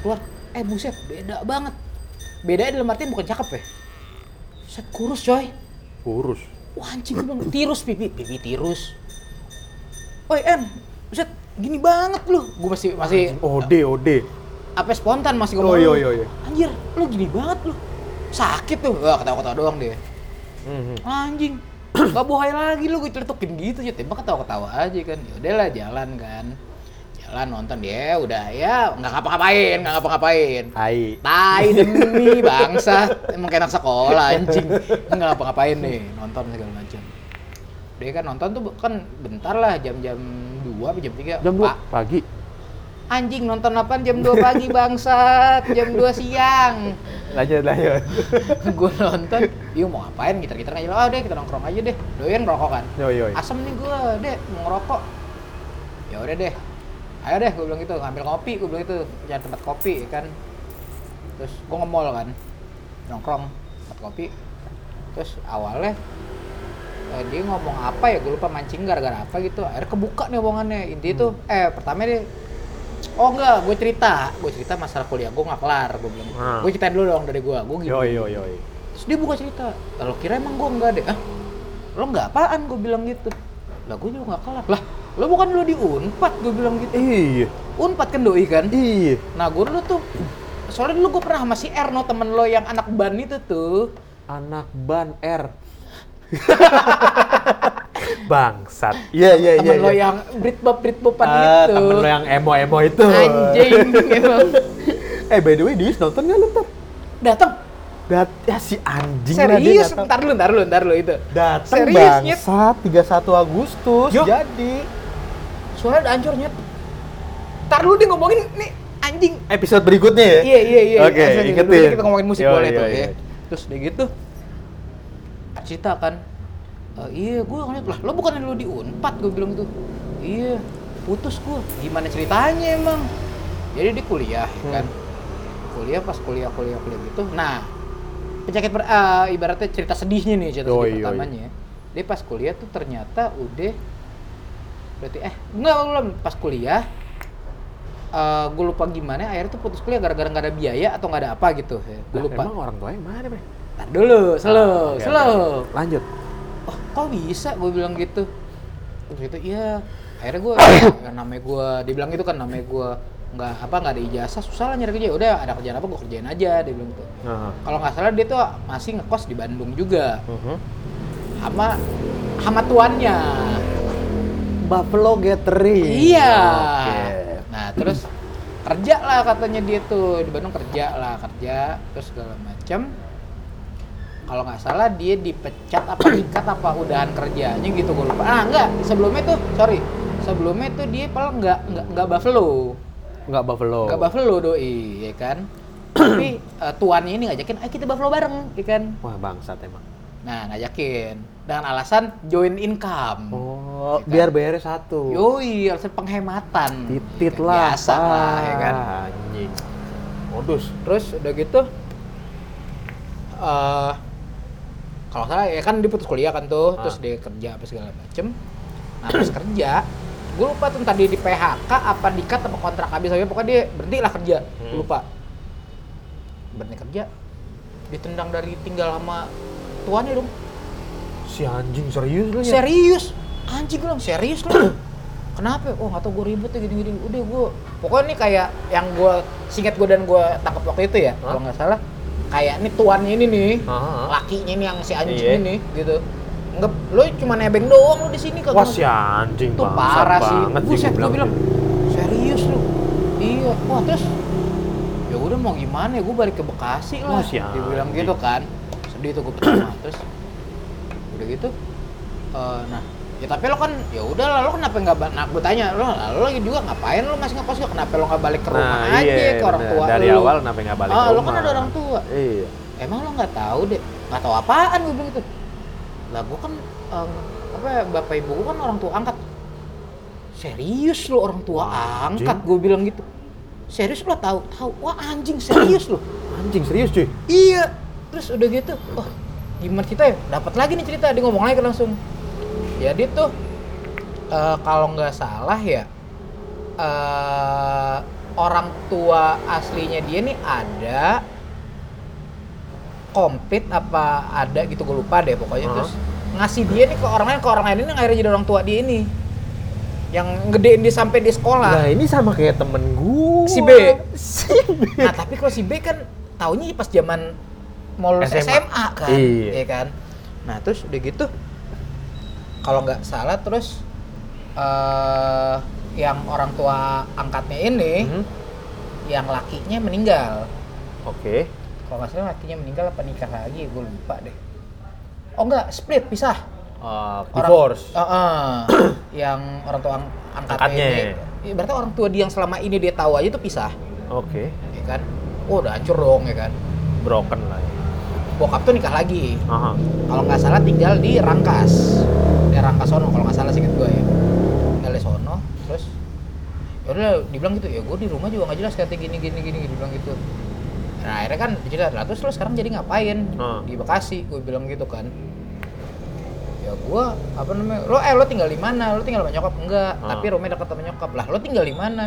Keluar. Eh buset beda banget. Bedanya dalam artian bukan cakep ya. Set kurus coy. Kurus. Wah anjing gue bilang, tirus pipi, pipi tirus. Oi em, buset gini banget lu. Gue masih masih Ode, ode. apa spontan masih Oh, ngomong. iya, lu. iya, iya. Anjir, lu gini banget lu. Sakit tuh. Wah, ketawa-ketawa doang dia. Mhm. Anjing. [CLEARS THROAT] Gak bohai lagi lu gue celetukin gitu ya. Tembak ketawa-ketawa aja kan. Ya udahlah jalan kan. Jalan nonton dia udah ya nggak ngapa-ngapain, nggak ngapa-ngapain. Hai. Tai demi [LAUGHS] bangsa emang kayak anak sekolah anjing nggak ngapa-ngapain nih nonton segala macam dia kan nonton tuh kan bentar lah jam-jam 2 apa jam 3 Jam 2 pagi. anjing nonton apa jam 2 pagi bangsat. Jam 2 siang. Lanjut, lanjut. [LAUGHS] gue nonton yuk mau ngapain? Kita kita aja oh deh kita nongkrong aja deh. Doyan ngerokok kan? Yoi, yoi. asem nih gue deh mau ngerokok. Ya udah deh. Ayo deh gue bilang gitu. Ngambil kopi gue bilang gitu. Cari tempat kopi ya kan. Terus gue nge-mall kan. Nongkrong tempat kopi. Terus awalnya eh, dia ngomong apa ya gue lupa mancing gara-gara apa gitu akhirnya kebuka nih omongannya intinya tuh eh pertama dia oh enggak gue cerita gue cerita masalah kuliah gue nggak kelar gue bilang Ah. gue ceritain dulu dong dari gue gue gitu Yoi, yoi, yoi. Terus dia buka cerita, lo kira emang gue enggak deh? Ah, lo enggak apaan? Gue bilang gitu. Lah gue juga nggak kelar. Lah, lo bukan lo di Unpad? Gue bilang gitu. Iya. Unpad kan doi kan? Iya. Nah gue dulu tuh, soalnya dulu gue pernah sama si Erno temen lo yang anak ban itu tuh. Anak ban R. [LAUGHS] Bangsat. Iya, iya, iya. temen lo iya. yang Britbop Britbopan Ah, gitu. temen lo yang emo-emo itu. Anjing [LAUGHS] emang. eh, by the way, Dius nonton nggak lu ntar? Datang. Dat ya si anjing lah dia Serius? datang. Ntar dulu, ntar dulu, ntar dulu itu. Datang Serius, bangsat 31 Agustus. Yo. Jadi Soalnya udah hancur nyet. Ntar dulu dia ngomongin nih anjing episode berikutnya ya. Iya iya iya. Oke, dulu ingetin. Kita ngomongin musik Yo, boleh yo, tuh yo. ya. Terus udah gitu cerita kan. "Eh, iya gue ngeliat lah lo bukan lo di Unpad gue bilang gitu. Iya putus gue. Gimana ceritanya emang? Jadi dia kuliah ya kan. Kuliah pas kuliah kuliah kuliah gitu. Nah penyakit per, eh, ibaratnya cerita sedihnya nih cerita Yoi, sedih pertamanya. Dia pas kuliah tuh ternyata udah berarti eh enggak belum pas kuliah eh gue lupa gimana akhirnya tuh putus kuliah gara-gara nggak ada biaya atau nggak ada apa gitu ya. gue lupa Emang orang tuanya mana, Bre? Ntar dulu slow Ah, oke, slow oke. Lanjut. oh kok bisa gue bilang gitu terus gitu iya akhirnya gue ya, [COUGHS] namanya gue dibilang gitu kan namanya gue nggak apa nggak ada ijazah susah lah nyari kerja udah ada kerjaan apa gue kerjain aja dia bilang gitu Nah. kalau nggak salah dia tuh masih ngekos di Bandung juga Mhm. sama sama tuannya Buffalo Gathering. Iya. Oke. Nah terus kerja lah katanya dia tuh di Bandung kerja lah kerja terus segala macam. Kalau nggak salah dia dipecat apa dikat apa udahan kerjanya gitu gue lupa. Ah enggak sebelumnya tuh sorry sebelumnya tuh dia paling nggak nggak nggak Buffalo Enggak Buffalo. nggak Buffalo doi ya kan. Tapi [CLEARS THROAT] eh, tuannya ini ngajakin, ayo kita Buffalo bareng, ya kan? Wah, bangsat emang. Nah ngajakin dengan alasan join income. Oh, Ya kan? biar bayarnya satu. Yoi, alasan penghematan. Titit Ya, lah. Biasa lah, ya kan. Anjing. Modus. Terus udah gitu, eh kalau nggak salah ya kan dia putus kuliah kan tuh, Ah. terus dia kerja apa segala macem. Nah terus kerja, gue lupa tuh tadi di PHK apa dikat apa kontrak habis aja pokoknya dia berhenti lah kerja, Hmm. lupa. Berhenti kerja, ditendang dari tinggal sama tuannya dong. Si anjing serius lu ya? Serius, anjing gue bilang serius lu. [CLEARS THROAT] Kenapa? Oh nggak tau gue ribet ya gini-gini. Udah gue, pokoknya nih kayak yang gue singkat gue dan gue tangkap waktu itu ya, kalau nggak salah, kayak ini tuannya ini nih, Ah. lakinya ini yang si anjing Iya. ini, gitu. Enggak, lo cuma nebeng doang lo di sini Wah kagak. si anjing bangsat parah sih. Buset, gue bilang, serius lu. Iya, wah terus ya udah mau gimana ya gue balik ke Bekasi lah. Wah, si Dia bilang gitu kan. Sedih tuh gue pertama terus udah gitu eh, nah ya tapi lo kan ya udah lah lo kenapa nggak nah gue tanya lo lo lagi juga ngapain lo masih ngekos juga kenapa lo nggak balik ke rumah Nah, aja iya, ke orang bener. tua Dari lo? awal kenapa nggak balik ah, ke lo rumah? kan ada orang tua Iya. emang lo nggak tahu deh nggak tahu apaan gue bilang gitu lah gue kan em, apa ya, bapak ibu gue kan orang tua angkat serius lo orang tua Anjing. angkat gue bilang gitu serius lo tahu tahu wah anjing serius lo Anjing serius cuy. iya terus udah gitu wah gimana kita ya dapat lagi nih cerita dia ngomong lagi langsung jadi tuh eh, kalau nggak salah ya eh, orang tua aslinya dia nih ada komplit apa ada gitu gue lupa deh pokoknya Hah? terus ngasih dia nih ke orang lain ke orang lain ini akhirnya jadi orang tua dia ini yang gedein dia sampai di sekolah Nah ini sama kayak temen gua. Si B. Si B. Nah tapi kalau si B kan taunya pas zaman mau lulus SMA. SMA, kan, Iya. ya kan. Nah terus udah gitu, kalau nggak salah terus eh yang orang tua angkatnya ini, Hmm, yang lakinya meninggal. Oke. Kalau nggak salah lakinya meninggal apa nikah lagi, gue lupa deh. Oh enggak, split, pisah. Uh, Orang- divorce. Eh, eh, [CLEARS THROAT] yang orang tua ang- angkatnya, Angkatnya. ini. Iya, berarti orang tua dia yang selama ini dia tahu aja tuh pisah, Oke. ya kan? Oh udah hancur dong, ya kan? Broken lah ya. Bokap tuh nikah lagi. Kalau nggak salah tinggal di Rangkas. Di Rangkas sono kalau nggak salah sih gue ya. Tinggal di sono terus ya udah dibilang gitu ya gue di rumah juga nggak jelas katanya gini gini gini dibilang gitu. Nah akhirnya kan cerita lah terus lo sekarang jadi ngapain? Di Bekasi gue bilang gitu kan. Ya gue apa namanya lo eh lo tinggal di mana? Lo tinggal sama nyokap? Enggak. Tapi rumahnya dekat sama nyokap. Lah lo tinggal di mana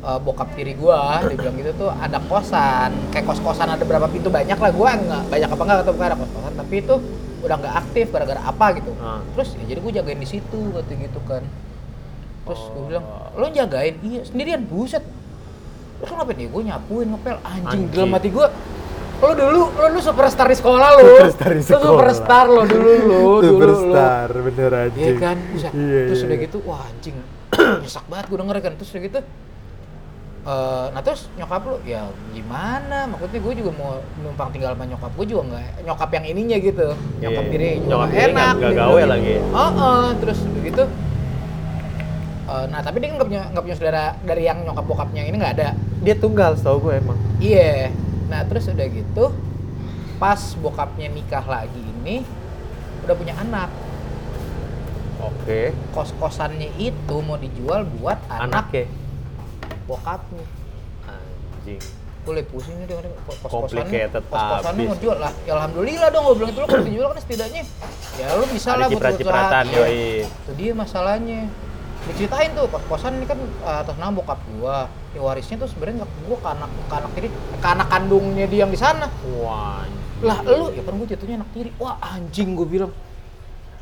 Eh, bokap tiri gua dia bilang gitu tuh ada kosan kayak kos kosan ada berapa pintu banyak lah gua nggak banyak apa enggak atau ada kos kosan tapi itu udah nggak aktif gara-gara apa gitu Ah. terus ya jadi gua jagain di situ kata gitu kan terus gua Oh. bilang lo jagain iya sendirian buset terus lo ngapain ya gua nyapuin ngepel anjing, Anjing. dalam hati gua lo dulu lo lu superstar di sekolah lo Superstar di Lo sekolah. superstar lo dulu lo dulu lo Superstar, bener aja. Iya kan, buset. Iya, terus iya, udah iya. gitu, wah anjing, nyesek banget gue denger kan. Terus udah gitu, eh nah terus nyokap lu, ya gimana? Maksudnya gue juga mau numpang tinggal sama nyokap gue juga nggak, nyokap yang ininya gitu, nyokap Iya, diri juga nyokap diri enak. nggak- dia gawe bilang lagi. gitu. Heeh, terus udah gitu. eh, nah tapi dia nggak punya nggak punya saudara dari yang nyokap bokapnya ini nggak ada. Dia tunggal, setahu gue emang. Iya. Nah terus udah gitu, pas bokapnya nikah lagi ini udah punya anak. Oke. kos-kosannya itu mau dijual buat anak Anaknya. Bokapnya. Anjing. Gue lagi pusing nih. Complicated Kos-kosannya abis. mau dijual lah. Ya alhamdulillah dong gue bilang itu lo kalau dijual kan setidaknya ya lo bisa lah buat usaha. Iya. yoi. Itu dia masalahnya. Diceritain tuh kos-kosan ini kan eh, atas nama bokap gua. Ya warisnya tuh sebenarnya nggak gua ke anak ke anak tiri, ke anak kandungnya dia yang di sana. Wah. anjing. Lah lu ya kan gue jatuhnya anak tiri. Wah anjing gue bilang.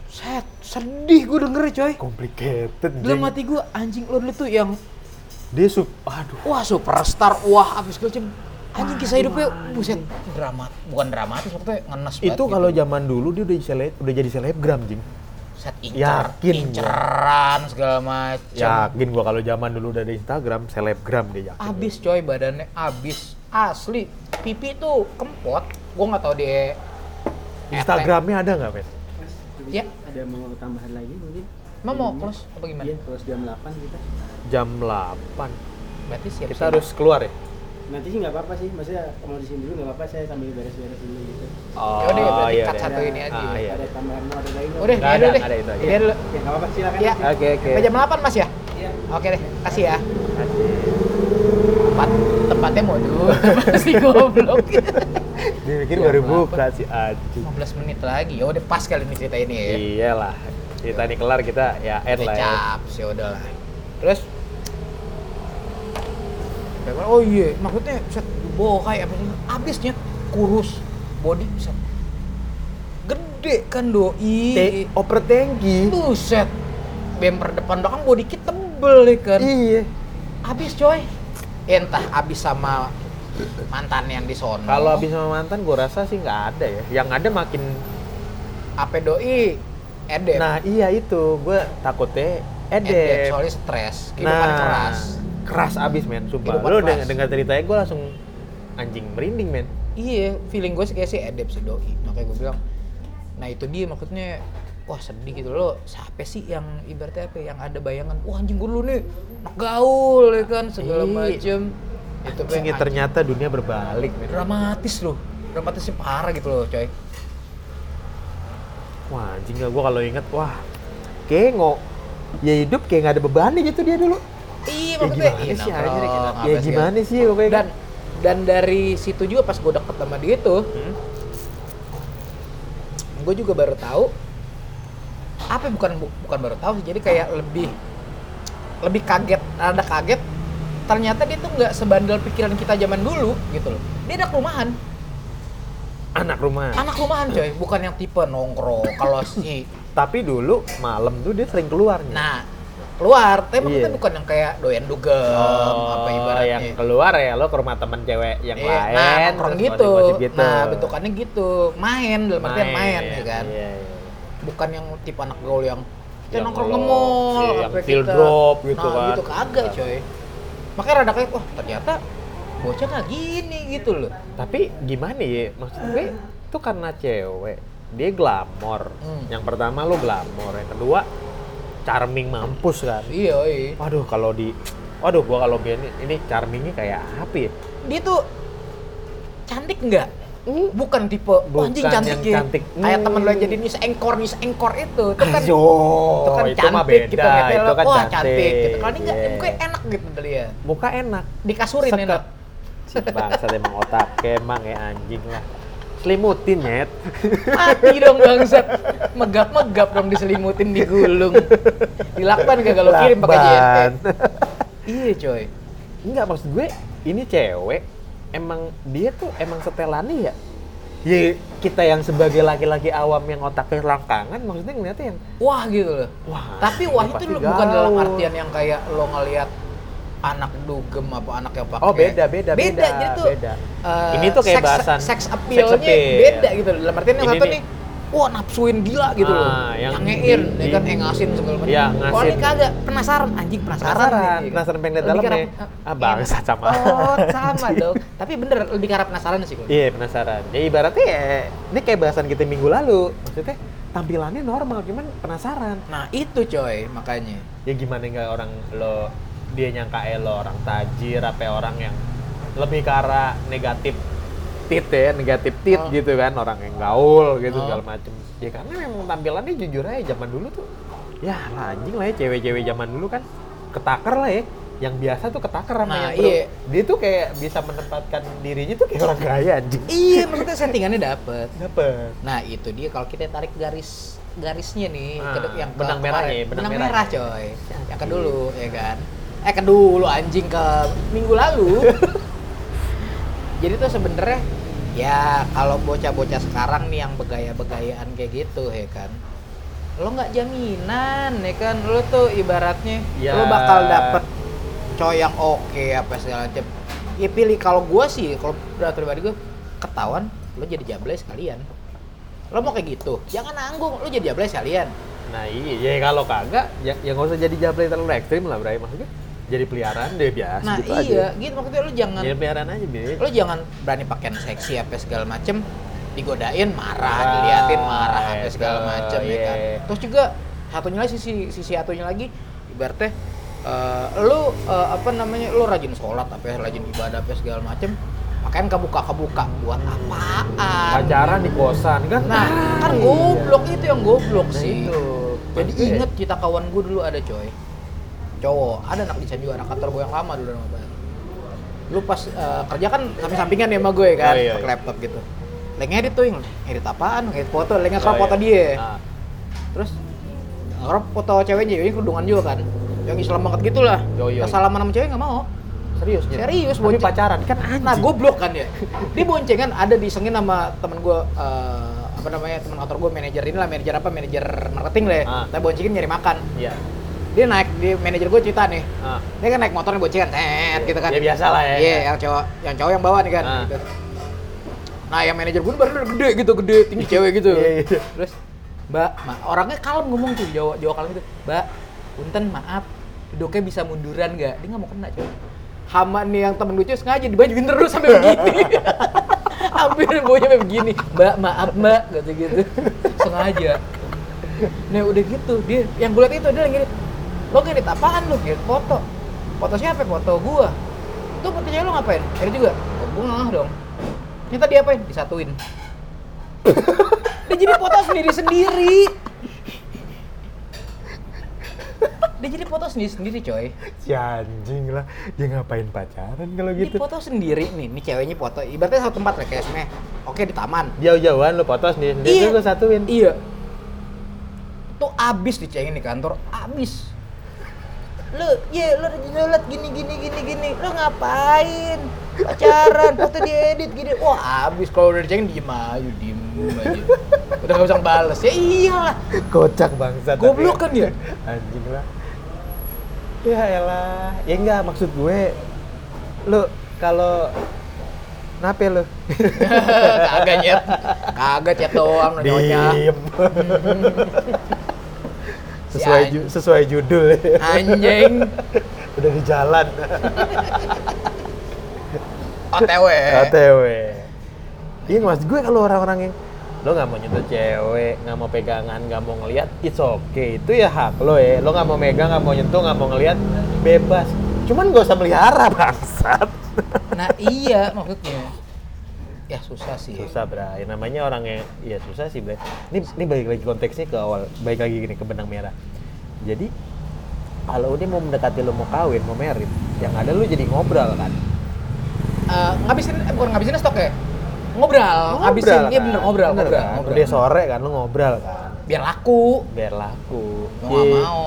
Set, sedih gue dengernya coy. Complicated. Dalam hati gue anjing lo dulu tuh yang Dia sup. Aduh. wah superstar wah apa segala macam anjing kisah hidupnya buset dramat bukan dramatis maksudnya ngenes banget Itu kalau gitu. zaman dulu dia udah seleb, udah jadi selebgram, Jing. set incer Yakin gua. inceran segala macam Yakin gua kalau zaman dulu udah ada Instagram, selebgram dia yakin. abis coy badannya abis asli pipi tuh kempot gua nggak tahu dia Instagramnya ada nggak? Mas, Ya. ada mau tambahan lagi mungkin? Emang mau close apa gimana Iya, close jam 8 kita. Jam 8. berarti siap Kita harus keluar ya? Nanti sih nggak apa-apa sih, maksudnya mau di sini dulu nggak apa-apa, saya sambil beres-beres dulu gitu. Oh, Yaudah ya, berarti cut deh. satu ini aja. Ah, iya. Ada tambahan mau ada lagi udah Nggak ini ada, deh nggak ada itu aja. Ini dulu Ya nggak apa-apa, silakan. Iya. Oke, oke. sampai jam 8 mas ya Iya. oke deh kasih ya tempat tempatnya mau [LAUGHS] dulu masih goblok Dia pikir Iya, baru buka si anjing. 15 menit lagi ya udah pas kali ini cerita ini ya Iyalah. Kita ini kelar kita ya end lah ya. ya udah lah. Terus? Oh iya maksudnya set bokai apa sih? Abisnya kurus body set. Gede kan doi? Te- oper tangki. buset bemper depan belakang body kit tebel ya kan. Iya. abis coy. Entah abis sama mantan yang di sono. Kalau habis sama mantan gua rasa sih nggak ada ya. Yang ada makin apa doi edep Nah, iya itu. Gua takutnya edep edep. soalnya stres kehidupan Nah, keras keras abis men, sumpah. Kehidupan Lu keras. dengar dengar ceritanya gue langsung anjing merinding men. Iya, feeling gue sih kayak sih edep si doi. Makanya gue bilang, nah itu dia maksudnya, wah sedih gitu loh. Siapa sih yang ibaratnya apa? ya, Yang ada bayangan, wah anjing gue dulu nih, gaul ya kan segala Iya. macem. Itu Anjing, ternyata dunia berbalik men. dramatis loh. dramatisnya parah gitu loh coy Wah anjing gak gue kalau inget wah kayak ngo ya hidup kayak nggak ada bebannya gitu dia dulu. iya Ya maksudnya gimana iya, sih nongkrong, anjir apa Ya gimana sih pokoknya dan dan dari situ juga pas gue deket sama dia tuh Hmm? gue juga baru tahu apa ya, bukan bu- bukan baru tahu sih jadi kayak lebih lebih kaget ada kaget. Ternyata dia tuh nggak sebandel pikiran kita zaman dulu gitu loh. Dia ada rumahan anak rumah. anak rumahan coy bukan yang tipe nongkrong kalau si [LAUGHS] Tapi dulu malam tuh dia sering keluarnya. nah keluar tapi maksudnya Iya. bukan yang kayak doyan dugem apa ibaratnya Oh, yang keluar ya lo ke rumah teman cewek yang Iya, lain. nah nongkrong gitu. gitu. nah bentukannya gitu main dalam artian main ya kan Iya, iya. bukan yang tipe anak gaul yang kita nongkrong ke mall iya, yang field drop gitu nah, kan. gitu kagak coy makanya rada kayak wah ternyata bocah nggak gini gitu loh Tapi gimana ya? Maksud gue itu karena cewek dia glamor. Hmm. Yang pertama lo glamor, yang kedua charming mampus kan. iya iya Waduh kalau di Waduh gua kalau gini ini charmingnya kayak apa ya? dia tuh cantik nggak bukan tipe "Wah, Bukan anjing cantik yang ya cantik. kayak Hmm. temen lo yang jadi news anchor news anchor itu itu kan Ayo, itu kan itu cantik beda, gitu ngeliatnya itu kan wah cantik. cantik gitu kalau ini nggak gue enak gitu dari ya Muka enak. dikasurin Seket. enak bangsat emang otak emang ya anjing lah. Selimutin nyet. mati dong bangsat megap-megap dong diselimutin digulung dilakban kagak lo kirim pakai JNT iya coy Enggak maksud gue ini cewek emang dia tuh emang setelannya ya. Ya kita yang sebagai laki-laki awam yang otaknya langkangan maksudnya ngeliatnya yang wah gitu loh wah. tapi wah itu bukan dalam artian yang kayak lo ngelihat anak dugem apa anak yang pakai Oh, beda, beda, beda, beda, jadi tuh beda. eh, Ini tuh kayak seks- bahasan seks sex appeal-nya appeal. beda gitu dalam artian yang satu nih. wah nafsuin gila gitu loh Ah, yang nyangein di- ya kan eh ngasin segala macam Iya, kalau ini kagak penasaran anjing penasaran Penasaran, nih. penasaran pengen lihat dalamnya. Ah, bangsat sama. oh [LAUGHS] sama dong tapi bener lebih karena penasaran sih gue Iya penasaran. Ya ibaratnya ya, ini kayak bahasan kita minggu lalu. Maksudnya tampilannya normal, cuman penasaran. nah itu coy makanya Ya gimana nggak orang lo dia nyangka eh lo orang tajir apa orang yang lebih ke arah negatif tit ya negatif tit Oh. gitu kan orang yang gaul gitu Oh. segala macem ya karena memang tampilannya jujur aja zaman dulu tuh ya lah anjing lah ya cewek-cewek zaman dulu kan ketakar lah ya yang biasa tuh ketakar sama Nah, yang iya. dia tuh kayak bisa menempatkan dirinya tuh kayak orang kaya anjing iya maksudnya settingannya dapet dapet Nah itu dia kalau kita tarik garis garisnya nih Ah, ke yang benang merahnya, benang benang, merah. merah coy yang ke dulu ya kan eh ke dulu anjing ke minggu lalu. [LAUGHS] Jadi tuh sebenarnya ya kalau bocah-bocah sekarang nih yang begaya-begayaan kayak gitu ya kan lo nggak jaminan ya kan lo tuh ibaratnya Ya. lo bakal dapet cowok yang oke apa segala macam ya pilih kalau gua sih kalau udah pribadi gue ketahuan lo jadi jablay sekalian. Lo mau kayak gitu jangan nanggung lo jadi jablay sekalian. Nah iya ya kalau kagak ya ya nggak usah jadi jablay terlalu ekstrim lah Bray maksudnya jadi peliharaan deh biasa nah gitu iya aja. gitu. Maksudnya lo jangan jadi peliharaan aja bi. lo jangan berani pakaian seksi apa segala macem digodain marah Marah, diliatin marah apa itu, segala macem ya kan? iya. terus juga satunya lagi sisi sisi satunya lagi ibaratnya eh, lo eh, apa namanya lo rajin sholat apa ya, rajin ibadah apa segala macem pakaian kebuka kebuka buat apaan? Pacaran di kosan kan? Nah kan iya. goblok itu yang goblok Nah, sih. itu. jadi inget kita kawan gue dulu ada coy cowok ada anak desain juga anak kantor gue yang lama dulu nama lu pas eh, kerja kan samping-sampingan ya sama gue kan Oh, iya, pakai iya. laptop gitu lagi ngedit tuh yang ngedit apaan ngedit foto lagi nge-crop Oh, foto iya. dia Nah, terus nge-crop foto ceweknya ini kerudungan juga kan yang Islam banget gitu lah Yo, yo. salaman sama cewek nggak mau serius Nyet? Serius, tapi bonceng. pacaran kan anjing Nah, goblok kan ya. Dia boncengan ada disengin sama temen gue eh, apa namanya temen kantor gue manajer ini lah manajer apa manajer marketing lah. ya. Ah. Tapi boncengin nyari makan. iya Dia naik di manajer gue cerita nih. Ah. Dia kan naik motornya boncengan, tet gitu kan. Ya, biasa lah ya. Iya, yang cowok yang cowok yang bawa nih kan. Ah. gitu. Nah, yang manajer gue baru gede gitu, gede, tinggi [LAUGHS] cewek gitu. Iya, iya. Terus, Mbak, ma orangnya kalem ngomong tuh, Jawa, Jawa kalem gitu. Mbak, punten maaf, duduknya bisa munduran nggak? Dia nggak mau kena coy. Hama nih yang temen lucu sengaja dibajuin terus sampai begini. [LAUGHS] Hampir baunya sampai begini. Mbak, maaf mbak, kata gitu. Sengaja. Nah udah gitu, dia yang gue liat itu dia lagi. Lo ngedit apaan lo? Ngedit foto. Foto siapa? Foto gua. Tuh foto cewek lo ngapain? Edit juga? Oh, gue ngah dong. Ini tadi apain? Disatuin. Dia jadi foto sendiri-sendiri. Dia jadi foto sendiri-sendiri coy. Si anjing lah, dia ngapain pacaran kalau Dia gitu? foto sendiri nih, nih ceweknya foto. Ibaratnya satu tempat rekesme. Oke di taman. Jauh-jauhan lu foto sendiri, sendiri Iya. lu satuin. Iya. Tuh abis dicengin di kantor, abis. Lu, ya lu lihat gini gini gini gini. Lu ngapain? Pacaran, foto diedit gini. Wah, abis kalau udah dicengin diem aja, diem aja. Udah gak bisa bales. Ya iyalah. Kocak bangsat. Goblok kan dia? Anjing lah. Ya elah. Ya enggak maksud gue lu kalau Nape lu? [LAUGHS] Kagak nyet. Kagak chat doang [LAUGHS] nyonya. Diem. Sesuai anjing. ju- sesuai judul. Anjing. [LAUGHS] Udah di jalan. [LAUGHS] OTW. OTW. Iya mas gue kalau orang-orang yang lo nggak mau nyentuh cewek, nggak mau pegangan, nggak mau ngeliat, it's okay. Itu ya hak lo ya. Lo nggak mau megang, nggak mau nyentuh, nggak mau ngeliat, bebas. Cuman gak usah melihara [LAUGHS] bangsat. Nah iya maksudnya. Ya susah sih. Susah bray. Namanya orang yang, ya susah sih bray. Ini, ini balik lagi konteksnya ke awal, balik lagi gini ke benang merah. Jadi kalau dia mau mendekati lo mau kawin, mau merit, yang ada lu jadi ngobrol kan. Eh, ngabisin eh, bukan ngabisin stok ya ngobrol, ngabisin iya bener ngobrol Bener ngobrol, kan? ngobrol. Udah sore kan lu ngobrol kan. biar laku Biar laku. mau nggak Iya. mau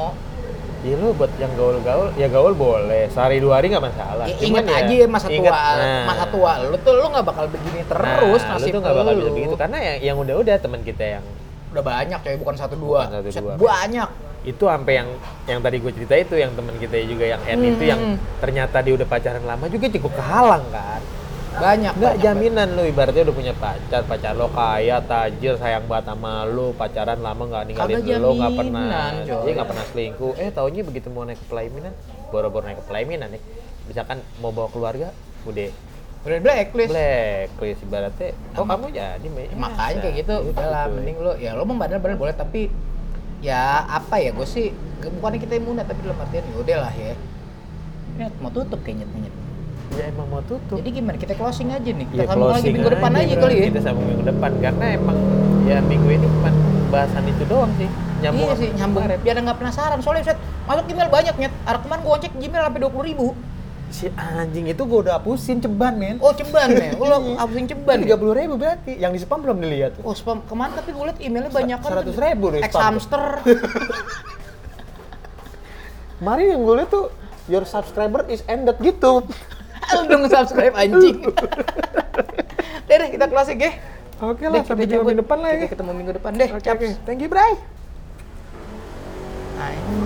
Iya lu buat yang gaul-gaul, ya gaul boleh. Sehari dua hari nggak masalah. ya, Cuman inget aja masa tua inget, nah. masa tua lu tuh lu nggak bakal begini terus nah, lu nasib tuh nggak bakal lu. bisa begitu karena yang yang udah-udah teman kita yang udah banyak coy bukan satu dua Bukan satu dua. banyak itu sampai yang yang tadi gue cerita itu yang teman kita juga yang N itu yang Hmm. ternyata dia udah pacaran lama juga cukup kehalang kan banyak nggak banyak, jaminan lu ibaratnya udah punya pacar pacar lo kaya tajir sayang banget sama lu pacaran lama nggak ninggalin Kagak lu nggak pernah. coy. dia nggak pernah selingkuh. Eh taunya begitu mau naik ke pelaminan boro-boro naik ke pelaminan nih. Misalkan mau bawa keluarga udah. Udah blacklist. Blacklist ibaratnya. Oh Sama- kamu jadi Ya, makanya masa? kayak gitu. udah lah Gitu. mending lu ya lu mau badan-badan boleh tapi ya apa ya gue sih bukannya kita imun tapi dalam artian ya udah lah ya. Nyet, mau tutup kayaknya nyet ya emang mau tutup jadi gimana kita closing aja nih kita Ya, sambung lagi minggu depan aja bro. kali ya Kita sambung minggu depan karena emang ya minggu ini cuma bahasan itu doang sih. Nyambung iya sih nyambung kemarin. biar nggak penasaran soalnya set masuk email banyak nyet arah kemarin gue cek Gmail sampai dua puluh ribu Si anjing itu gua udah hapusin ceban men. oh ceban oh, lo [LAUGHS] hapusin ceban ya? tiga puluh ribu berarti. Yang di spam belum dilihat tuh. oh spam kemarin tapi gue liat emailnya banyak kan Seratus ribu deh ex spam. hamster [LAUGHS] Kemarin yang gue lihat tuh your subscriber is ended gitu. [LAUGHS] [LAUGHS] lu dong subscribe anjing [LAUGHS] deh deh kita closing ya Oke Deh, lah, kita sampai cabut. minggu depan lah ya. Kita ketemu minggu depan deh. Oke, Caps. oke. Thank you, Bray. Anjing.